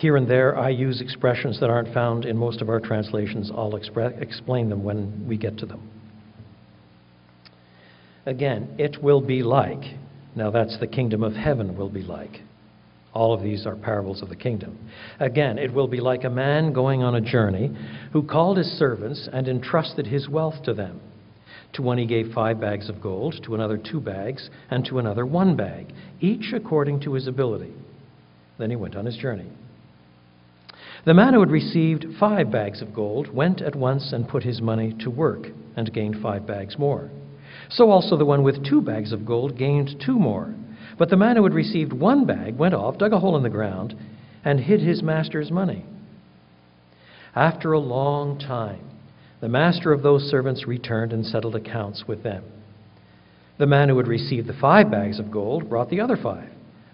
Here and there I use expressions that aren't found in most of our translations, I'll explain them when we get to them. Again, it will be like. Now, that's the kingdom of heaven will be like. All of these are parables of the kingdom. Again, it will be like a man going on a journey who called his servants and entrusted his wealth to them. To one he gave five bags of gold, to another two bags, and to another one bag, each according to his ability. Then he went on his journey. The man who had received five bags of gold went at once and put his money to work and gained five bags more. So also the one with two bags of gold gained two more. But the man who had received one bag went off, dug a hole in the ground, and hid his master's money. After a long time, the master of those servants returned and settled accounts with them. The man who had received the five bags of gold brought the other five.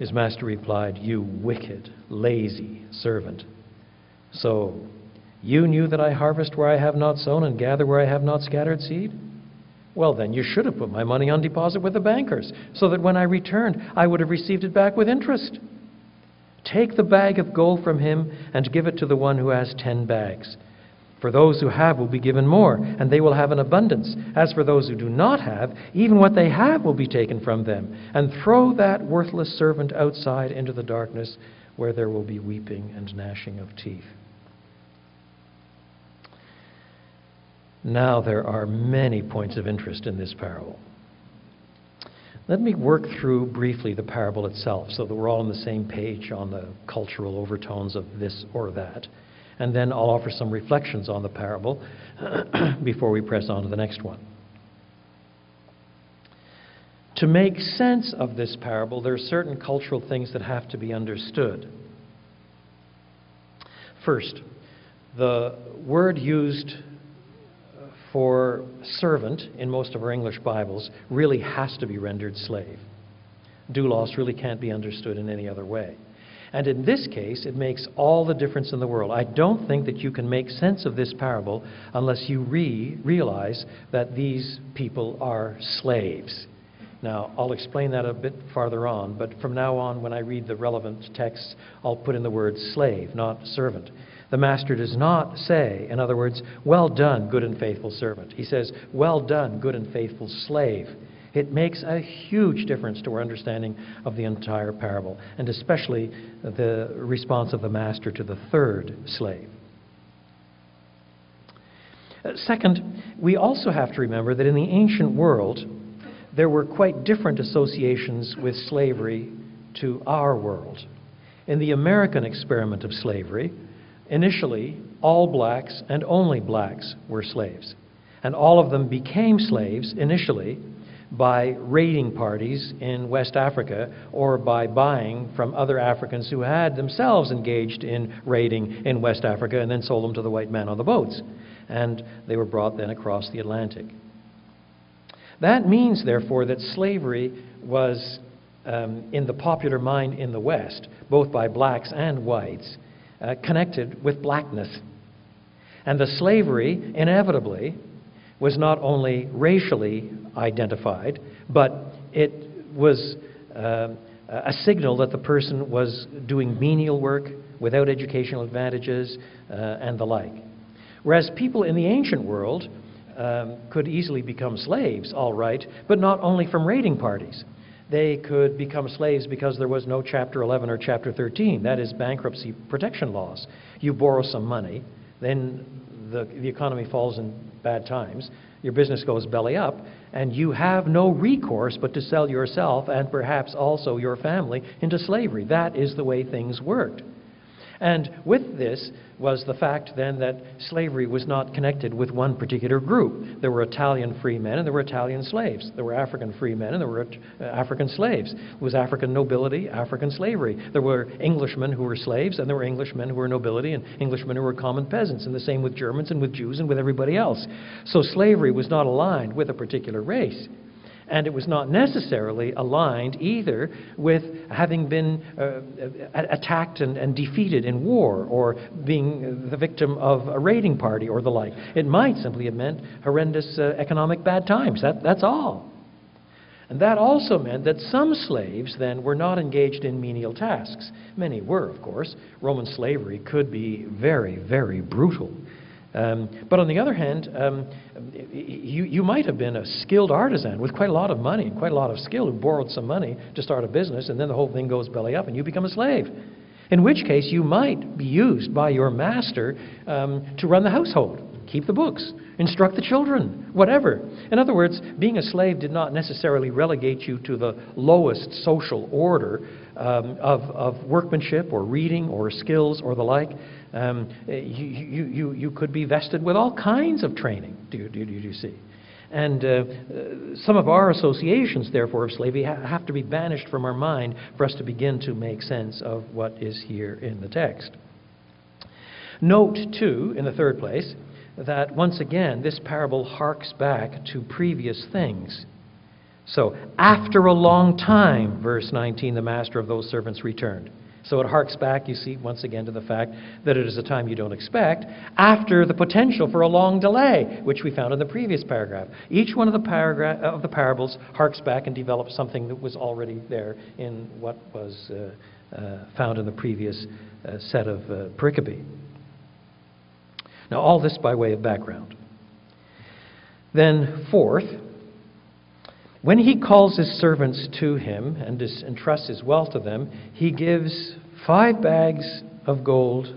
His master replied, You wicked, lazy servant. So, you knew that I harvest where I have not sown and gather where I have not scattered seed? Well, then you should have put my money on deposit with the bankers, so that when I returned, I would have received it back with interest. Take the bag of gold from him and give it to the one who has ten bags. For those who have will be given more, and they will have an abundance. As for those who do not have, even what they have will be taken from them. And throw that worthless servant outside into the darkness, where there will be weeping and gnashing of teeth. Now, there are many points of interest in this parable. Let me work through briefly the parable itself so that we're all on the same page on the cultural overtones of this or that. And then I'll offer some reflections on the parable before we press on to the next one. To make sense of this parable, there are certain cultural things that have to be understood. First, the word used for servant in most of our English Bibles really has to be rendered slave. Doulos really can't be understood in any other way. And in this case, it makes all the difference in the world. I don't think that you can make sense of this parable unless you re- realize that these people are slaves. Now, I'll explain that a bit farther on, but from now on, when I read the relevant texts, I'll put in the word slave, not servant. The master does not say, in other words, well done, good and faithful servant. He says, well done, good and faithful slave. It makes a huge difference to our understanding of the entire parable, and especially the response of the master to the third slave. Uh, second, we also have to remember that in the ancient world, there were quite different associations with slavery to our world. In the American experiment of slavery, Initially, all blacks and only blacks were slaves. And all of them became slaves initially by raiding parties in West Africa or by buying from other Africans who had themselves engaged in raiding in West Africa and then sold them to the white man on the boats. And they were brought then across the Atlantic. That means, therefore, that slavery was um, in the popular mind in the West, both by blacks and whites, uh, connected with blackness. And the slavery, inevitably, was not only racially identified, but it was uh, a signal that the person was doing menial work without educational advantages uh, and the like. Whereas people in the ancient world um, could easily become slaves, all right, but not only from raiding parties they could become slaves because there was no Chapter 11 or Chapter 13. That is bankruptcy protection laws. You borrow some money, then the, the economy falls in bad times, your business goes belly up, and you have no recourse but to sell yourself and perhaps also your family into slavery. That is the way things worked. And with this was the fact then that slavery was not connected with one particular group. There were Italian free men and there were Italian slaves. There were African free men and there were uh, African slaves. There was African nobility, African slavery. There were Englishmen who were slaves and there were Englishmen who were nobility and Englishmen who were common peasants. And the same with Germans and with Jews and with everybody else. So slavery was not aligned with a particular race and it was not necessarily aligned either with having been uh, attacked and, and, defeated in war or being the victim of a raiding party or the like. It might simply have meant horrendous uh, economic bad times. That, that's all. And that also meant that some slaves then were not engaged in menial tasks. Many were, of course. Roman slavery could be very, very brutal. Um, but on the other hand, um, you, you might have been a skilled artisan with quite a lot of money and quite a lot of skill who borrowed some money to start a business, and then the whole thing goes belly up and you become a slave. In which case, you might be used by your master um, to run the household, keep the books, instruct the children, whatever. In other words, being a slave did not necessarily relegate you to the lowest social order um, of, of workmanship or reading or skills or the like. Um, you, you, you, could be vested with all kinds of training, do do, do you see? And uh, uh, some of our associations, therefore, of slavery ha- have to be banished from our mind for us to begin to make sense of what is here in the text. Note, too, in the third place, that once again, this parable harks back to previous things. So, after a long time, verse 19, the master of those servants returned. So it harks back, you see, once again to the fact that it is a time you don't expect, after the potential for a long delay, which we found in the previous paragraph. Each one of the, paragraph, of the parables harks back and develops something that was already there in what was uh, uh, found in the previous uh, set of uh, pericope. Now, all this by way of background. Then, fourth, when he calls his servants to him and entrusts his wealth to them, he gives five bags of gold,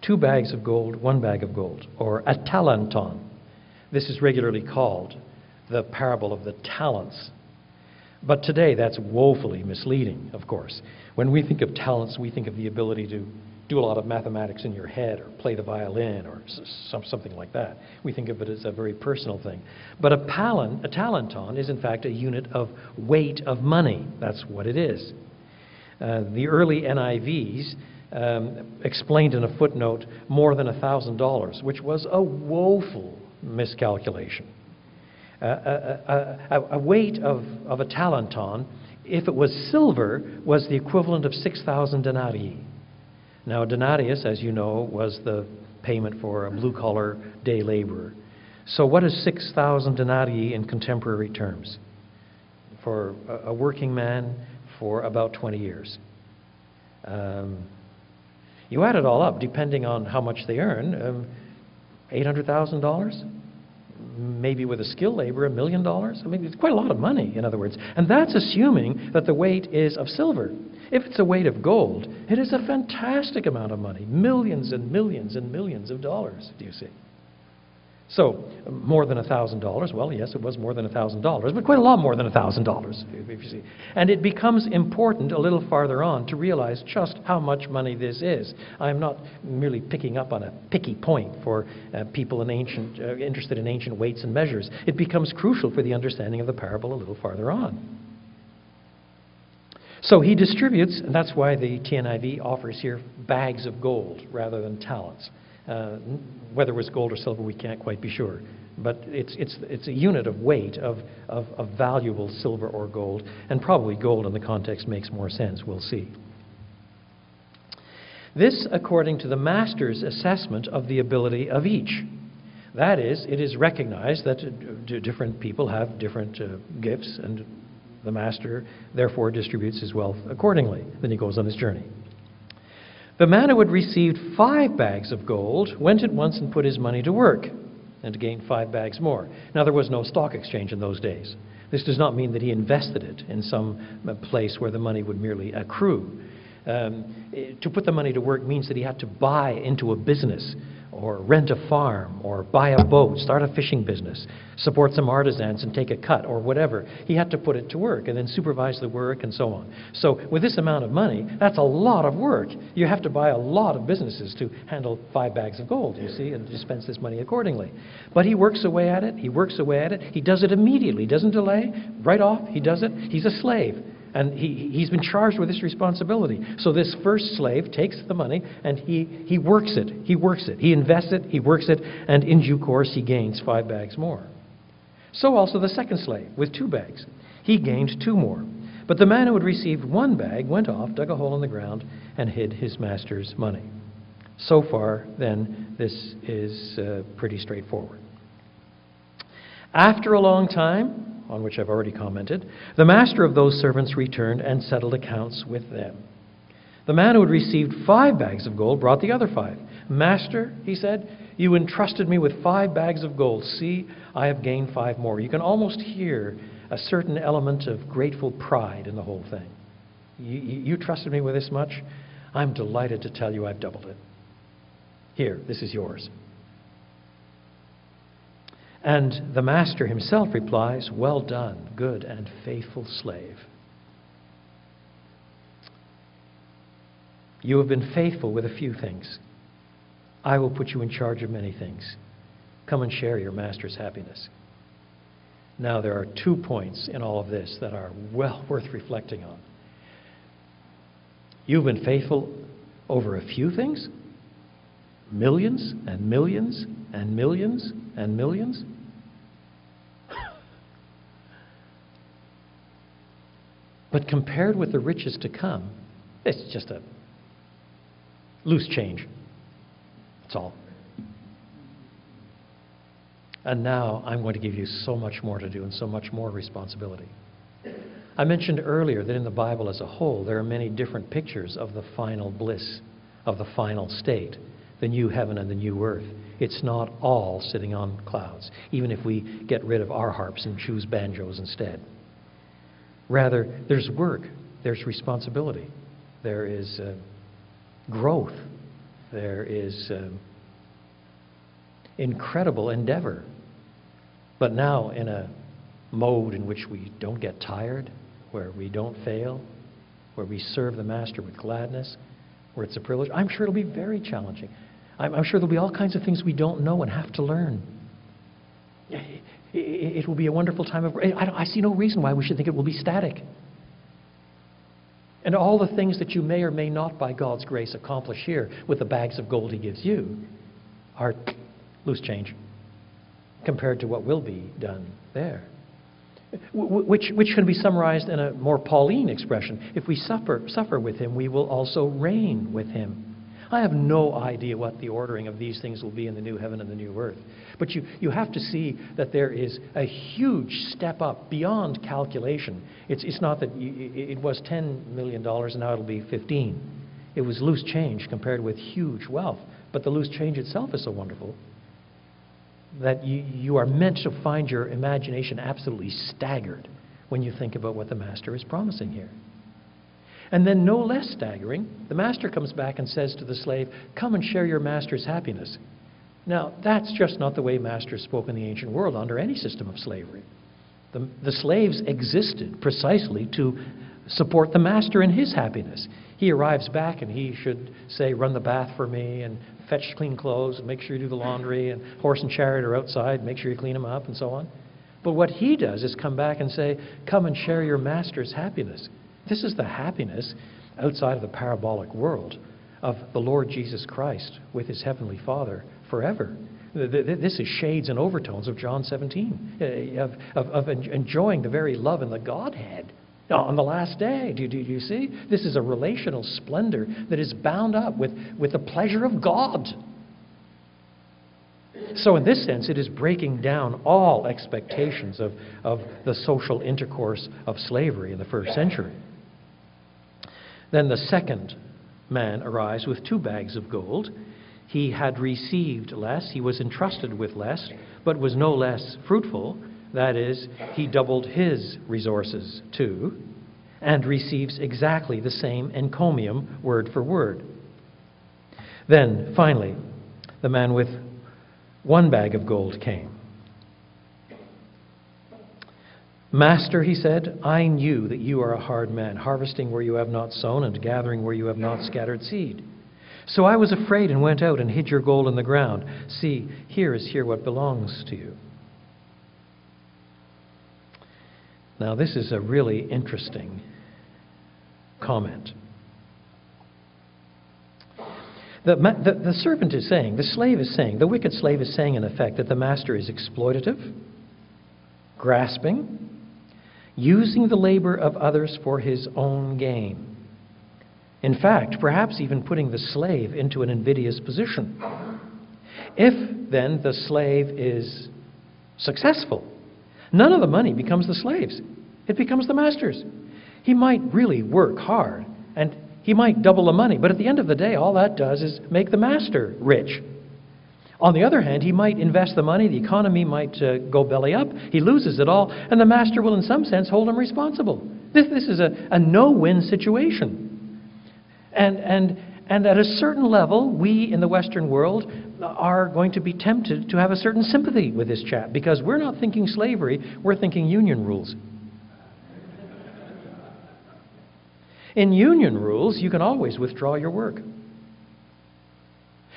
two bags of gold, one bag of gold, or a talanton. This is regularly called the parable of the talents. But today that's woefully misleading, of course. When we think of talents, we think of the ability to do a lot of mathematics in your head or play the violin or something like that. We think of it as a very personal thing. But a, palin, a talanton is, in fact, a unit of weight of money. That's what it is. Uh, the early NIVs um, explained in a footnote more than $1,000, which was a woeful miscalculation. Uh, a, a, a, weight of, of a talanton, if it was silver, was the equivalent of 6,000 denarii. Now, denarius, as you know, was the payment for a blue collar day laborer. So, what is 6,000 denarii in contemporary terms? For a working man for about 20 years. Um, you add it all up, depending on how much they earn, um, $800,000? Maybe with a skilled labor, a million dollars? I mean, it's quite a lot of money, in other words. And that's assuming that the weight is of silver. If it's a weight of gold, it is a fantastic amount of money millions and millions and millions of dollars, do you see? So, more than $1,000. Well, yes, it was more than $1,000, but quite a lot more than $1,000, if you see. And it becomes important a little farther on to realize just how much money this is. I'm not merely picking up on a picky point for uh, people in ancient, uh, interested in ancient weights and measures. It becomes crucial for the understanding of the parable a little farther on. So he distributes, and that's why the TNIV offers here bags of gold rather than talents. Uh, whether it was gold or silver, we can't quite be sure. But it's, it's, it's a unit of weight of, of, of valuable silver or gold, and probably gold in the context makes more sense. We'll see. This, according to the master's assessment of the ability of each. That is, it is recognized that different people have different uh, gifts and the master therefore distributes his wealth accordingly. Then he goes on his journey. The man who had received five bags of gold went at once and put his money to work and gained five bags more. Now, there was no stock exchange in those days. This does not mean that he invested it in some uh, place where the money would merely accrue. Um, to put the money to work means that he had to buy into a business or rent a farm, or buy a boat, start a fishing business, support some artisans and take a cut, or whatever. He had to put it to work and then supervise the work and so on. So, with this amount of money, that's a lot of work. You have to buy a lot of businesses to handle five bags of gold, you see, and dispense this money accordingly. But he works away at it, he works away at it, he does it immediately, he doesn't delay, right off, he does it. He's a slave. And he, he's been charged with this responsibility. So this first slave takes the money and he, he works it. He works it. He invests it. He works it. And in due course, he gains five bags more. So also the second slave with two bags. He gained two more. But the man who had received one bag went off, dug a hole in the ground, and hid his master's money. So far, then, this is uh, pretty straightforward. After a long time, on which I've already commented, the master of those servants returned and settled accounts with them. The man who had received five bags of gold brought the other five. Master, he said, you entrusted me with five bags of gold. See, I have gained five more. You can almost hear a certain element of grateful pride in the whole thing. You, you, trusted me with this much? I'm delighted to tell you I've doubled it. Here, this is yours. And the master himself replies, Well done, good and faithful slave. You have been faithful with a few things. I will put you in charge of many things. Come and share your master's happiness. Now, there are two points in all of this that are well worth reflecting on. You've been faithful over a few things, millions and millions and millions and millions. but compared with the riches to come, it's just a loose change. That's all. And now I'm going to give you so much more to do and so much more responsibility. I mentioned earlier that in the Bible as a whole, there are many different pictures of the final bliss, of the final state, the new heaven and the new earth. It's not all sitting on clouds, even if we get rid of our harps and choose banjos instead. Rather, there's work, there's responsibility, there is uh, growth, there is uh, incredible endeavor. But now, in a mode in which we don't get tired, where we don't fail, where we serve the Master with gladness, where it's a privilege, I'm sure it'll be very challenging. I'm, I'm sure there'll be all kinds of things we don't know and have to learn. It, it, it will be a wonderful time of. I, I see no reason why we should think it will be static. And all the things that you may or may not, by God's grace, accomplish here with the bags of gold He gives you are loose change compared to what will be done there. Which, which can be summarized in a more Pauline expression. If we suffer, suffer with Him, we will also reign with Him. I have no idea what the ordering of these things will be in the new heaven and the new earth. But you, you have to see that there is a huge step up beyond calculation. It's, it's not that you, it was $10 million and now it'll be 15. It was loose change compared with huge wealth. But the loose change itself is so wonderful that you, you are meant to find your imagination absolutely staggered when you think about what the Master is promising here. And then, no less staggering, the master comes back and says to the slave, Come and share your master's happiness. Now, that's just not the way masters spoke in the ancient world under any system of slavery. The, the slaves existed precisely to support the master in his happiness. He arrives back and he should say, Run the bath for me, and fetch clean clothes, and make sure you do the laundry, and horse and chariot are outside, make sure you clean them up, and so on. But what he does is come back and say, Come and share your master's happiness. This is the happiness outside of the parabolic world of the Lord Jesus Christ with his heavenly Father forever. This is shades and overtones of John 17, uh, of, of, of enjoying the very love in the Godhead on the last day. Do, do, do, you see? This is a relational splendor that is bound up with, with the pleasure of God. So, in this sense, it is breaking down all expectations of, of the social intercourse of slavery in the first century. Then the second man arrives with two bags of gold. He had received less, he was entrusted with less, but was no less fruitful. That is, he doubled his resources too, and receives exactly the same encomium, word for word. Then, finally, the man with one bag of gold came. Master, he said, I knew that you are a hard man, harvesting where you have not sown and gathering where you have not scattered seed. So I was afraid and went out and hid your gold in the ground. See, here is here what belongs to you. Now, this is a really interesting comment. The, the, the, servant is saying, the slave is saying, the wicked slave is saying, in effect, that the master is exploitative, grasping, using the labor of others for his own gain. In fact, perhaps even putting the slave into an invidious position. If, then, the slave is successful, none of the money becomes the slave's, it becomes the master's. He might really work hard and he might double the money, but at the end of the day, all that does is make the master rich. On the other hand, he might invest the money, the economy might uh, go belly up, he loses it all, and the master will, in some sense, hold him responsible. This, this is a, a no win situation. And, and, and at a certain level, we in the Western world are going to be tempted to have a certain sympathy with this chap because we're not thinking slavery, we're thinking union rules. In union rules, you can always withdraw your work.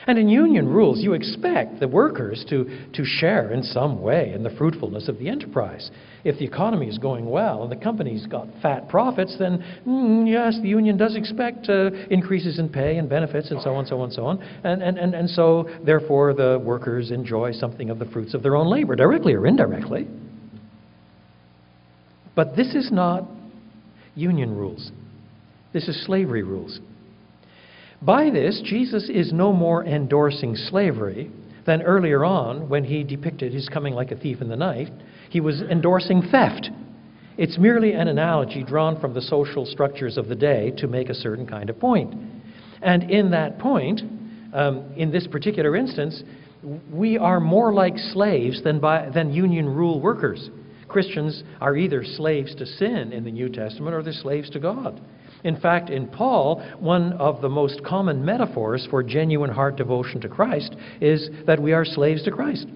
And in union rules, you expect the workers to, to share in some way in the fruitfulness of the enterprise. If the economy is going well and the company's got fat profits, then mm, yes, the union does expect uh, increases in pay and benefits and so on, so on, so on. And, and, and, and so, therefore, the workers enjoy something of the fruits of their own labor, directly or indirectly. But this is not union rules. This is slavery rules. By this, Jesus is no more endorsing slavery than earlier on when he depicted his coming like a thief in the night. He was endorsing theft. It's merely an analogy drawn from the social structures of the day to make a certain kind of point. And in that point, um, in this particular instance, we are more like slaves than, by, than union rule workers. Christians are either slaves to sin in the New Testament or they're slaves to God. In fact, in Paul, one of the most common metaphors for genuine heart devotion to Christ is that we are slaves to Christ.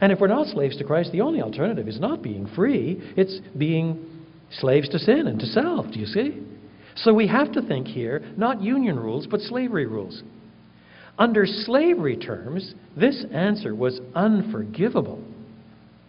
And if we're not slaves to Christ, the only alternative is not being free, it's being slaves to sin and to self. Do you see? So we have to think here not union rules, but slavery rules. Under slavery terms, this answer was unforgivable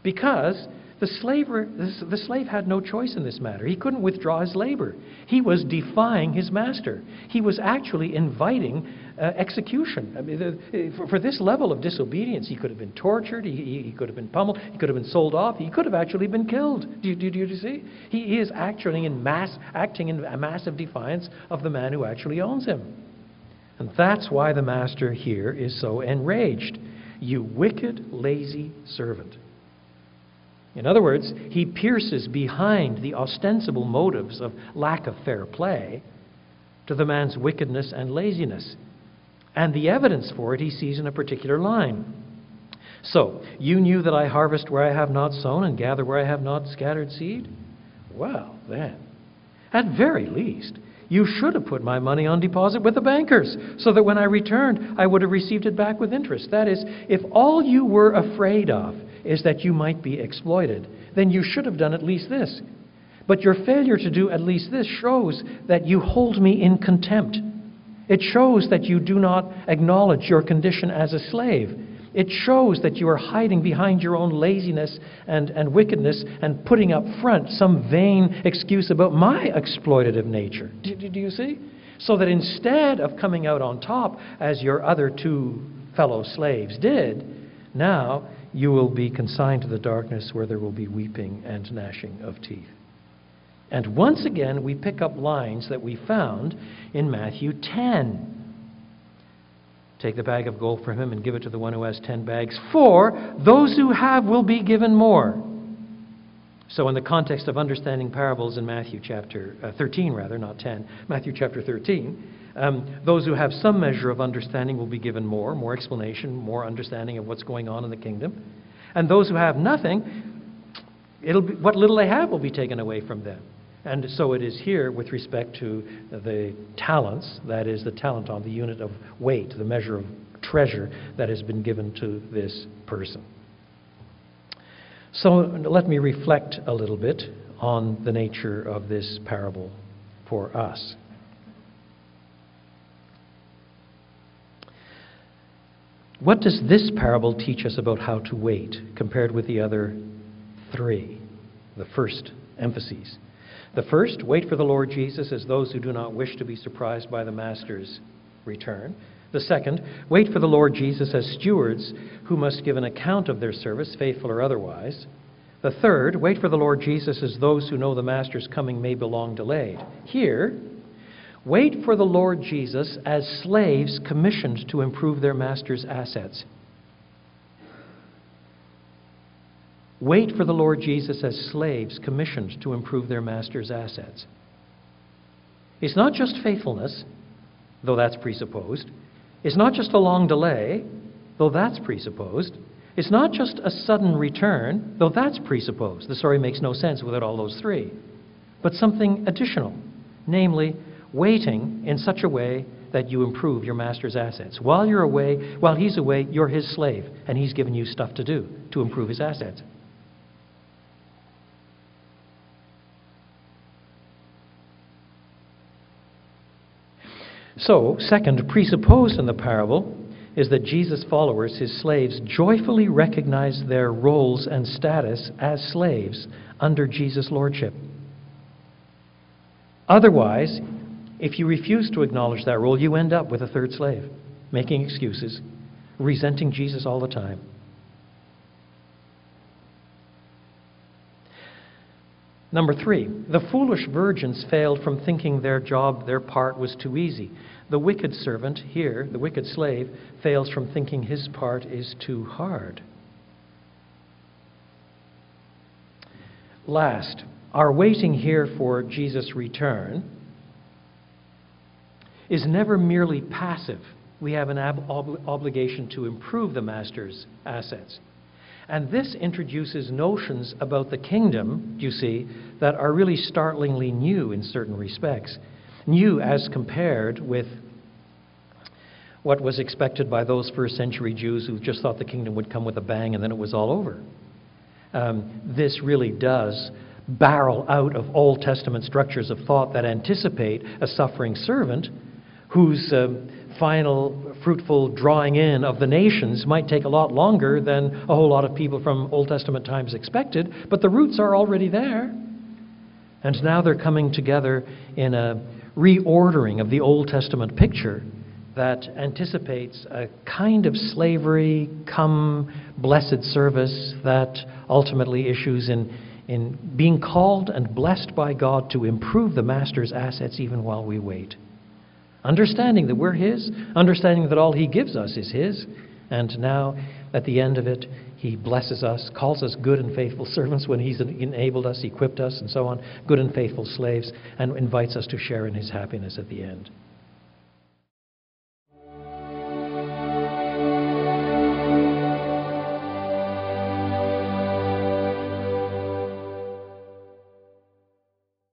because the, slaver, the slave had no choice in this matter. He couldn't withdraw his labor. He was defying his master. He was actually inviting uh, execution. I mean, the, for, for, this level of disobedience, he could have been tortured, he, he, could have been pummeled, he could have been sold off, he could have actually been killed. Do you, do, do you see? He, he is actually in mass, acting in a massive defiance of the man who actually owns him. And that's why the master here is so enraged. You wicked, lazy servant. In other words, he pierces behind the ostensible motives of lack of fair play to the man's wickedness and laziness. And the evidence for it he sees in a particular line. So, you knew that I harvest where I have not sown and gather where I have not scattered seed? Well, then, at very least, you should have put my money on deposit with the bankers, so that when I returned, I would have received it back with interest. That is, if all you were afraid of is that you might be exploited, then you should have done at least this. But your failure to do at least this shows that you hold me in contempt. It shows that you do not acknowledge your condition as a slave. It shows that you are hiding behind your own laziness and, and wickedness and putting up front some vain excuse about my exploitative nature. Do, do, do you see? So that instead of coming out on top, as your other two fellow slaves did, now you will be consigned to the darkness where there will be weeping and gnashing of teeth. And once again, we pick up lines that we found in Matthew 10. Take the bag of gold from him and give it to the one who has ten bags, for those who have will be given more. So, in the context of understanding parables in Matthew chapter uh, 13, rather, not 10, Matthew chapter 13, um, those who have some measure of understanding will be given more, more explanation, more understanding of what's going on in the kingdom. And those who have nothing, it'll be, what little they have will be taken away from them. And so it is here with respect to the talents, that is, the talent on the unit of weight, the measure of treasure that has been given to this person. So let me reflect a little bit on the nature of this parable for us. What does this parable teach us about how to wait compared with the other three? The first emphases. The first, wait for the Lord Jesus as those who do not wish to be surprised by the Master's return. The second, wait for the Lord Jesus as stewards who must give an account of their service, faithful or otherwise. The third, wait for the Lord Jesus as those who know the Master's coming may be long delayed. Here, wait for the Lord Jesus as slaves commissioned to improve their Master's assets. Wait for the Lord Jesus as slaves commissioned to improve their Master's assets. It's not just faithfulness, though that's presupposed. It's not just a long delay, though that's presupposed. It's not just a sudden return, though that's presupposed. The story makes no sense without all those three. But something additional, namely, waiting in such a way that you improve your master's assets. While you're away, while he's away, you're his slave, and he's given you stuff to do to improve his assets. So, second, presupposed in the parable is that Jesus' followers, his slaves, joyfully recognize their roles and status as slaves under Jesus' lordship. Otherwise, if you refuse to acknowledge that role, you end up with a third slave, making excuses, resenting Jesus all the time. Number three, the foolish virgins failed from thinking their job, their part was too easy. The wicked servant here, the wicked slave, fails from thinking his part is too hard. Last, our waiting here for Jesus' return is never merely passive. We have an ob- obligation to improve the master's assets. And this introduces notions about the kingdom, you see, that are really startlingly new in certain respects. New as compared with what was expected by those first century Jews who just thought the kingdom would come with a bang and then it was all over. Um, this really does barrel out of Old Testament structures of thought that anticipate a suffering servant whose uh, final fruitful drawing in of the nations might take a lot longer than a whole lot of people from Old Testament times expected, but the roots are already there. And now they're coming together in a reordering of the Old Testament picture that anticipates a kind of slavery come blessed service that ultimately issues in, in being called and blessed by God to improve the master's assets even while we wait. Understanding that we're His, understanding that all He gives us is His, and now at the end of it, He blesses us, calls us good and faithful servants when He's enabled us, equipped us, and so on, good and faithful slaves, and invites us to share in His happiness at the end.